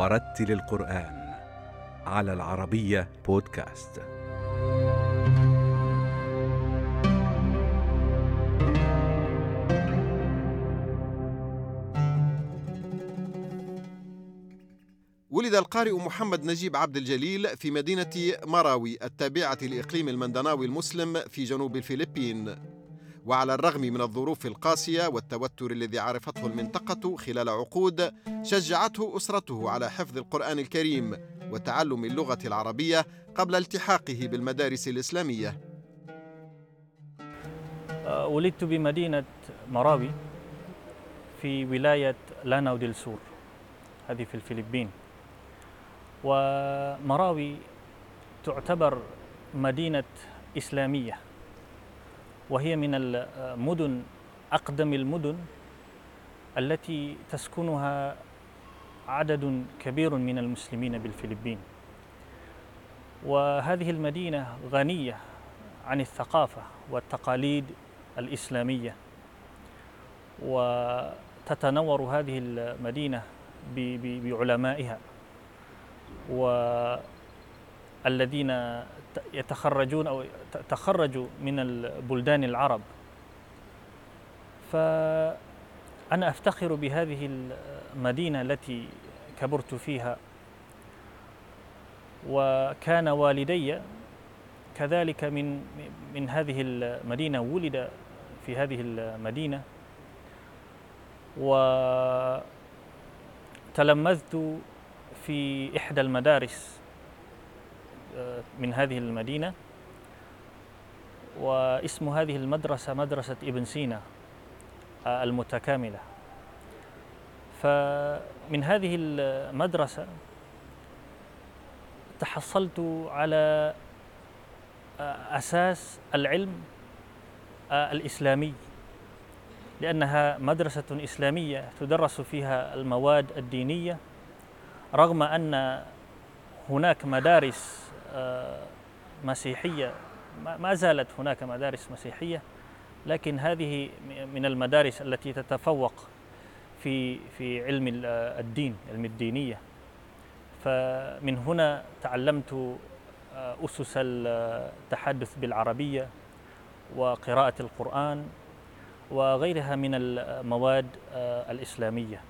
ورتل القرآن على العربية بودكاست. ولد القارئ محمد نجيب عبد الجليل في مدينة مراوي التابعة لإقليم المندناوي المسلم في جنوب الفلبين وعلى الرغم من الظروف القاسية والتوتر الذي عرفته المنطقة خلال عقود شجعته أسرته على حفظ القرآن الكريم وتعلم اللغة العربية قبل التحاقه بالمدارس الإسلامية. ولدت بمدينة مراوي في ولاية لاناو ديل سور هذه في الفلبين. ومراوي تعتبر مدينة إسلامية. وهي من المدن أقدم المدن التي تسكنها عدد كبير من المسلمين بالفلبين. وهذه المدينة غنية عن الثقافة والتقاليد الإسلامية. وتتنور هذه المدينة بعلمائها. والذين يتخرجون أو تخرجوا من البلدان العرب. فأنا أفتخر بهذه المدينة التي كبرت فيها. وكان والدي كذلك من من هذه المدينة ولد في هذه المدينة. وتلمذت في إحدى المدارس. من هذه المدينة واسم هذه المدرسة مدرسة ابن سينا المتكاملة. فمن هذه المدرسة تحصلت على أساس العلم الإسلامي. لأنها مدرسة إسلامية تدرس فيها المواد الدينية رغم أن هناك مدارس مسيحية. ما زالت هناك مدارس مسيحية لكن هذه من المدارس التي تتفوق في في علم الدين علم الدينية. فمن هنا تعلمت أسس التحدث بالعربية وقراءة القرآن وغيرها من المواد الإسلامية.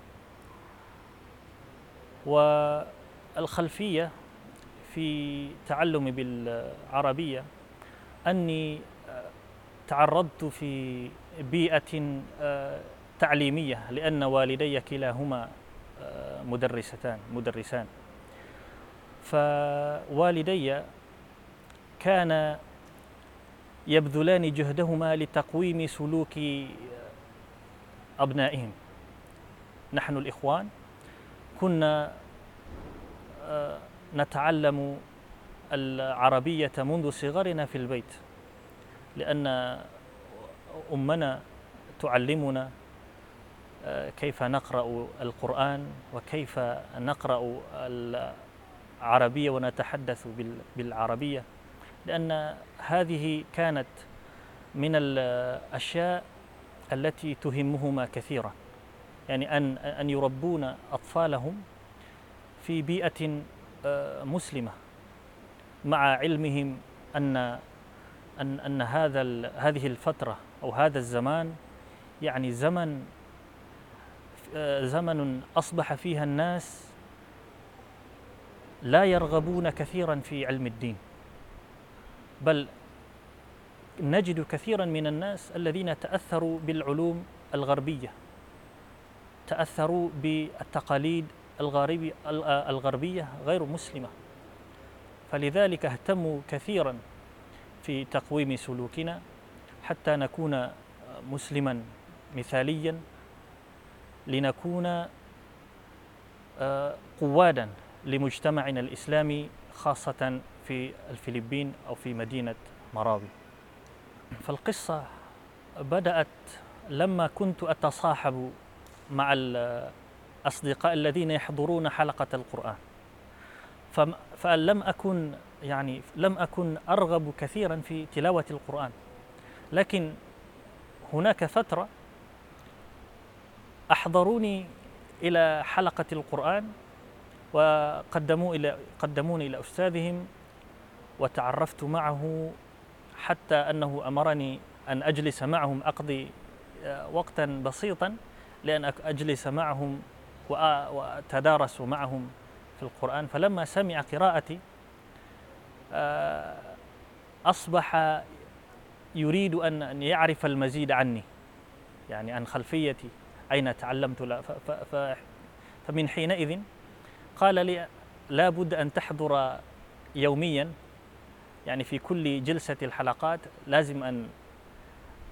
والخلفية في تعلمي بالعربية أني تعرضت في بيئة تعليمية لأن والدي كلاهما مدرستان مدرسان. فوالدي كان يبذلان جهدهما لتقويم سلوك أبنائهم. نحن الإخوان كنا نتعلم العربية منذ صغرنا في البيت لأن أمنا تعلمنا كيف نقرأ القرآن وكيف نقرأ العربية ونتحدث بالعربية لأن هذه كانت من الأشياء التي تهمهما كثيرا يعني أن أن يربون أطفالهم في بيئة مسلمة مع علمهم أن أن أن هذا هذه الفترة أو هذا الزمان يعني زمن زمن أصبح فيها الناس لا يرغبون كثيرا في علم الدين بل نجد كثيرا من الناس الذين تأثروا بالعلوم الغربية تأثروا بالتقاليد الغربية الغربية غير مسلمة. فلذلك اهتموا كثيرا في تقويم سلوكنا حتى نكون مسلما مثاليا لنكون قوادا لمجتمعنا الإسلامي خاصة في الفلبين أو في مدينة مراوي. فالقصة بدأت لما كنت أتصاحب مع الأصدقاء الذين يحضرون حلقة القرآن. فلم أكن يعني لم أكن أرغب كثيرا في تلاوة القرآن. لكن هناك فترة أحضروني إلى حلقة القرآن وقدموا إلى قدموني إلى أستاذهم وتعرفت معه حتى أنه أمرني أن أجلس معهم أقضي وقتا بسيطا لأن أجلس معهم وأتدارس معهم في القرآن. فلما سمع قراءتي آه، أصبح يريد أن يعرف المزيد عني يعني عن خلفيتي أين تعلمت فمن حينئذ قال لي لا بد أن تحضر يوميا يعني في كل جلسة الحلقات لازم أن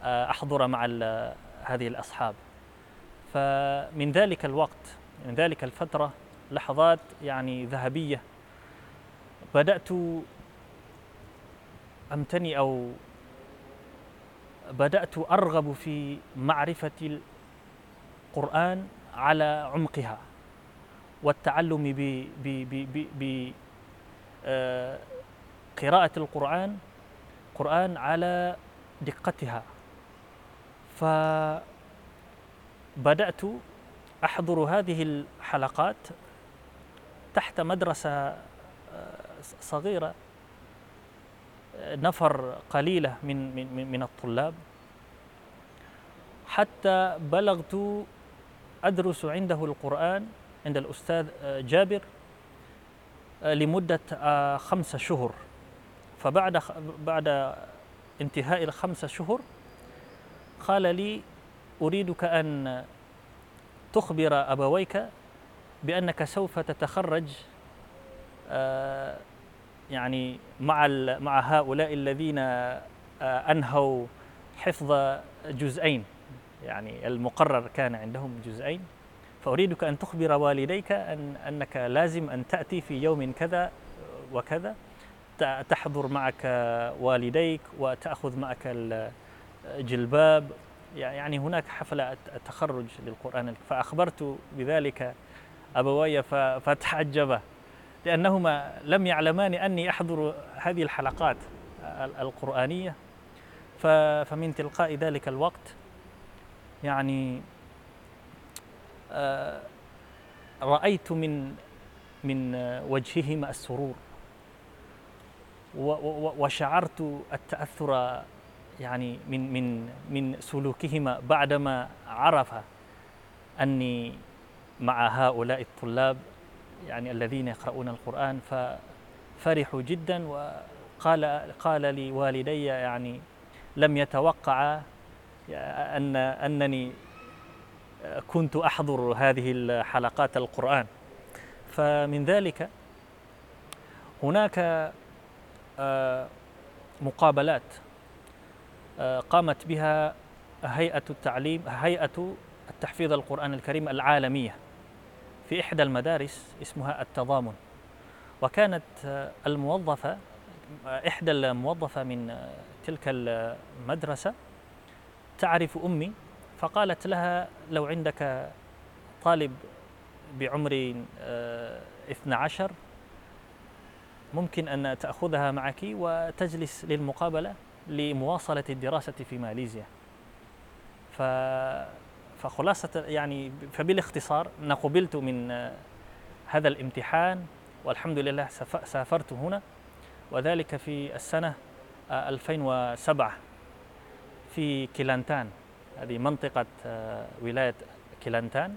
آه، أحضر مع هذه الأصحاب. فمن ذلك الوقت من ذلك الفترة لحظات يعني ذهبية. بدأت أمتني أو بدأت أرغب في معرفة القرآن على عمقها والتعلم بقراءة آه، القرآن قرآن على دقتها. فبدأت أحضر هذه الحلقات تحت مدرسة آه، صغيرة نفر قليلة من من من الطلاب. حتى بلغت أدرس عنده القرآن عند الأستاذ آه، جابر آه، لمدة خمسة شهور فبعد بعد انتهاء الخمسة شهور قال لي أريدك أن تخبر أبويك بأنك سوف تتخرج آه، يعني مع مع هؤلاء الذين آه، أنهوا حفظ جزئين. يعني المقرر كان عندهم جزئين. فأريدك أن تخبر والديك أن أنك لازم أن تأتي في يوم كذا وكذا. تحضر معك والديك وتأخذ معك الجلباب يعني هناك حفلة تخرج للقرآن فأخبرت بذلك أبوي فتعجبا لأنهما لم يعلمان أني أحضر هذه الحلقات القرآنية فمن تلقاء ذلك الوقت يعني آه، رأيت من من وجههما السرور وشعرت التأثر يعني من من من سلوكهما بعدما عرف أني مع هؤلاء الطلاب يعني الذين يقرؤون القرآن ففرحوا جدا وقال قال لي والدي يعني لم يتوقع أن أنني كنت أحضر هذه الحلقات القرآن. فمن ذلك هناك آه، مقابلات قامت بها هيئة التعليم هيئة التحفيظ القرآن الكريم العالمية في إحدى المدارس اسمها التضامن. وكانت آه، الموظفة آه، إحدى الموظفة من تلك المدرسة تعرف أمي فقالت لها لو عندك طالب بعمر 12 ممكن أن تأخذها معك وتجلس للمقابلة. لمواصلة الدراسة في ماليزيا. ف فخلاصة يعني فبالاختصار أنا قبلت من هذا الامتحان والحمد لله سافرت هنا وذلك في السنة 2007 في كيلانتان هذه منطقة ولاية كيلانتان.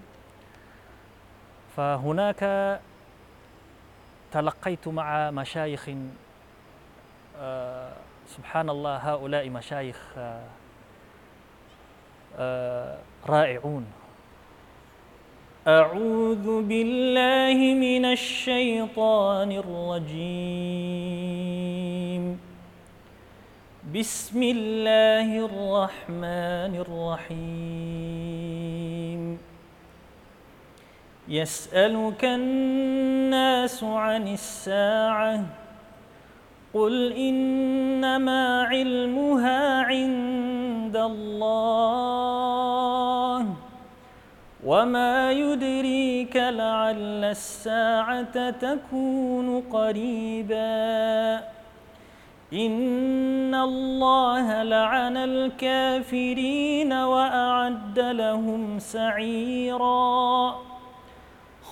فهناك تلقيت مع مشايخ سبحان الله هؤلاء مشايخ آه، آه، رائعون. أعوذ بالله من الشيطان الرجيم. بسم الله الرحمن الرحيم. يسألك الناس عن الساعة قل انما علمها عند الله وما يدريك لعل الساعة تكون قريبا ان الله لعن الكافرين واعد لهم سعيرا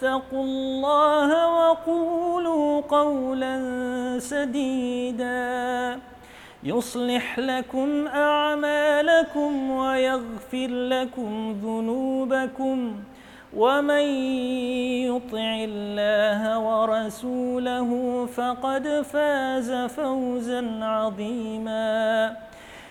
اتقوا الله وقولوا قولا سديدا. يصلح لكم أعمالكم ويغفر لكم ذنوبكم. ومن يطع الله ورسوله فقد فاز فوزا عظيما.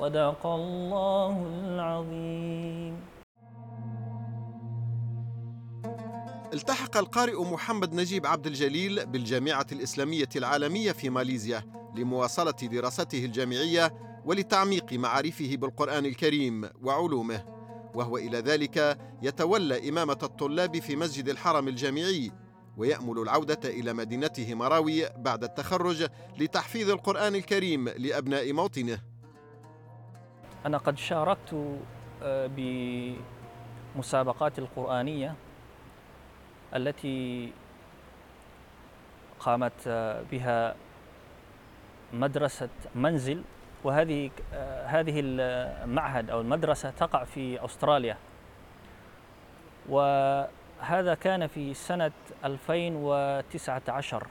صدق الله العظيم. التحق القارئ محمد نجيب عبد الجليل بالجامعة الإسلامية العالمية في ماليزيا لمواصلة دراسته الجامعية ولتعميق معارفه بالقرآن الكريم وعلومه. وهو إلى ذلك يتولى إمامة الطلاب في مسجد الحرم الجامعي ويأمل العودة إلى مدينته مراوي بعد التخرج لتحفيظ القرآن الكريم لأبناء موطنه. أنا قد شاركت آه، بمسابقات القرآنية التي قامت آه، بها مدرسة منزل. وهذه آه، هذه المعهد أو المدرسة تقع في أستراليا. وهذا كان في سنة 2019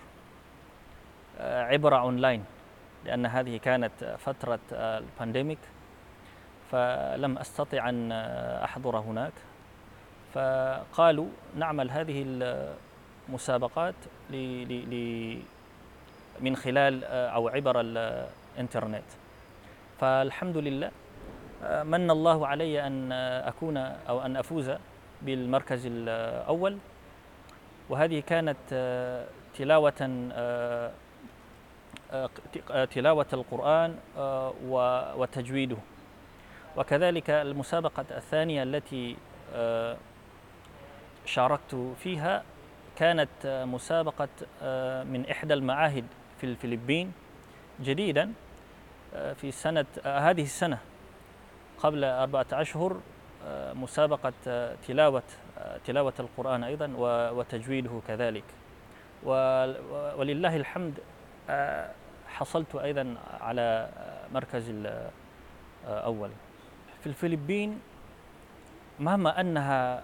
عبر أونلاين لأن هذه كانت فترة ال pandemic. فلم أستطع أن أحضر هناك. فقالوا نعمل هذه المسابقات من خلال أو عبر الإنترنت. فالحمد لله من الله علي أن أكون أو أن أفوز بالمركز الأول. وهذه كانت تلاوة تلاوة القرآن وتجويده. وكذلك المسابقة الثانية التي آه، شاركت فيها كانت مسابقة آه، من إحدى المعاهد في الفلبين جديدا آه، في سنة هذه السنة قبل أربعة أشهر مسابقة تلاوة تلاوة القرآن أيضا وتجويده كذلك. ولله الحمد حصلت أيضا على مركز الأول في الفلبين مهما أنها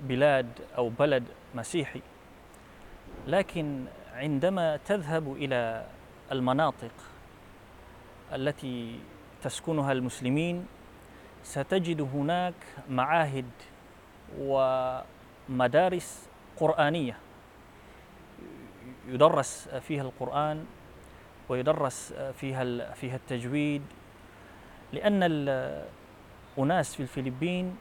بلاد أو بلد مسيحي لكن عندما تذهب إلى المناطق التي تسكنها المسلمين ستجد هناك معاهد ومدارس قرآنية. يدرس فيها القرآن ويدرس فيها فيها التجويد لأن أناس في الفلبين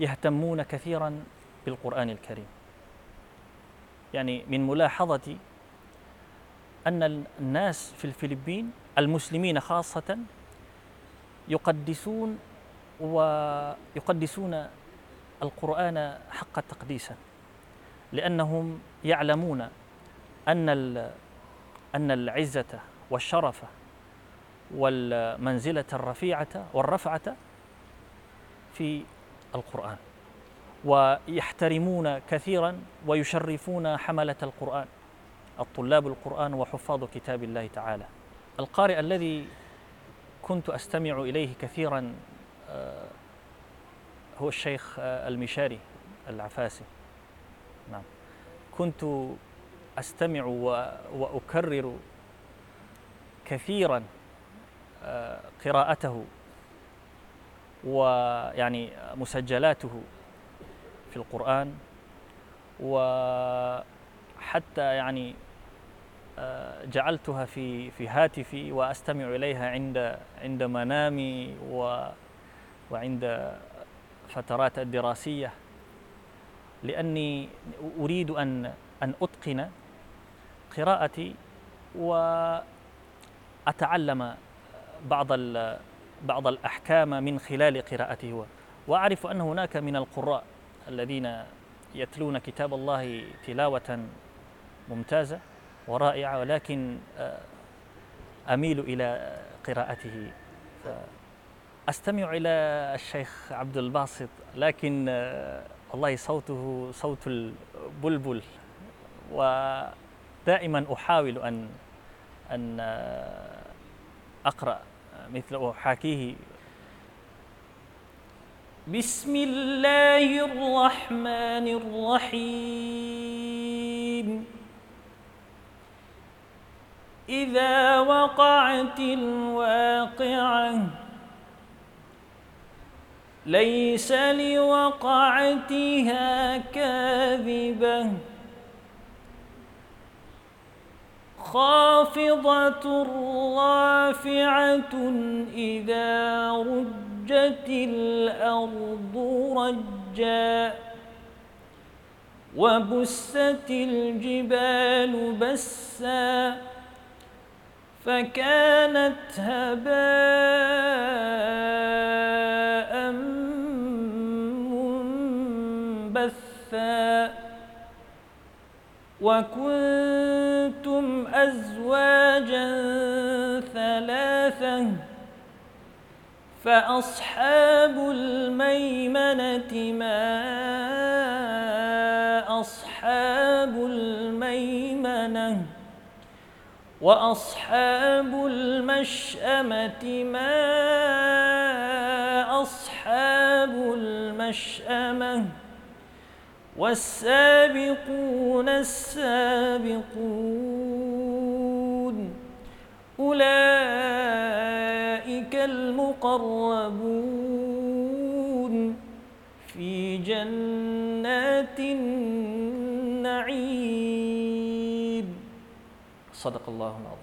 يهتمون كثيرا بالقرآن الكريم. يعني من ملاحظتي أن الناس في الفلبين المسلمين خاصة يقدسون ويقدسون القرآن حق تقديسه لأنهم يعلمون أن أن العزة والشرف والمنزلة الرفيعة والرفعة في القرآن ويحترمون كثيرا ويشرفون حملة القرآن الطلاب القرآن وحفاظ كتاب الله تعالى. القارئ الذي كنت أستمع إليه كثيرا آه، هو الشيخ آه، المشاري العفاسي. نعم. كنت أستمع وأكرر كثيرا آه، قراءته ويعني مسجلاته في القرآن وحتى يعني آه، جعلتها في في هاتفي وأستمع إليها عند عند منامي و وعند فترات الدراسية. لأني أريد أن أن أتقن قراءتي وأتعلم بعض بعض الأحكام من خلال قراءته هو. وأعرف أن هناك من القراء الذين يتلون كتاب الله تلاوة ممتازة ورائعة ولكن آه، أميل إلى قراءته. أستمع إلى الشيخ عبد الباسط لكن آه، والله صوته صوت البلبل. ودائما أحاول أن أن آه، أقرأ. مثل أحاكيه. بسم الله الرحمن الرحيم. إذا وقعت الواقعة ليس لوقعتها كاذبة. خافضة رافعة إذا رجت الأرض رجا وبست الجبال بسّا فكانت هباء منبثا وكنتم أزواجا ثلاثة فأصحاب الميمنة ما أصحاب الميمنة وأصحاب المشأمة ما أصحاب المشأمة والسابقون السابقون أولئك المقربون في جنات النعيم. صدق الله العظيم.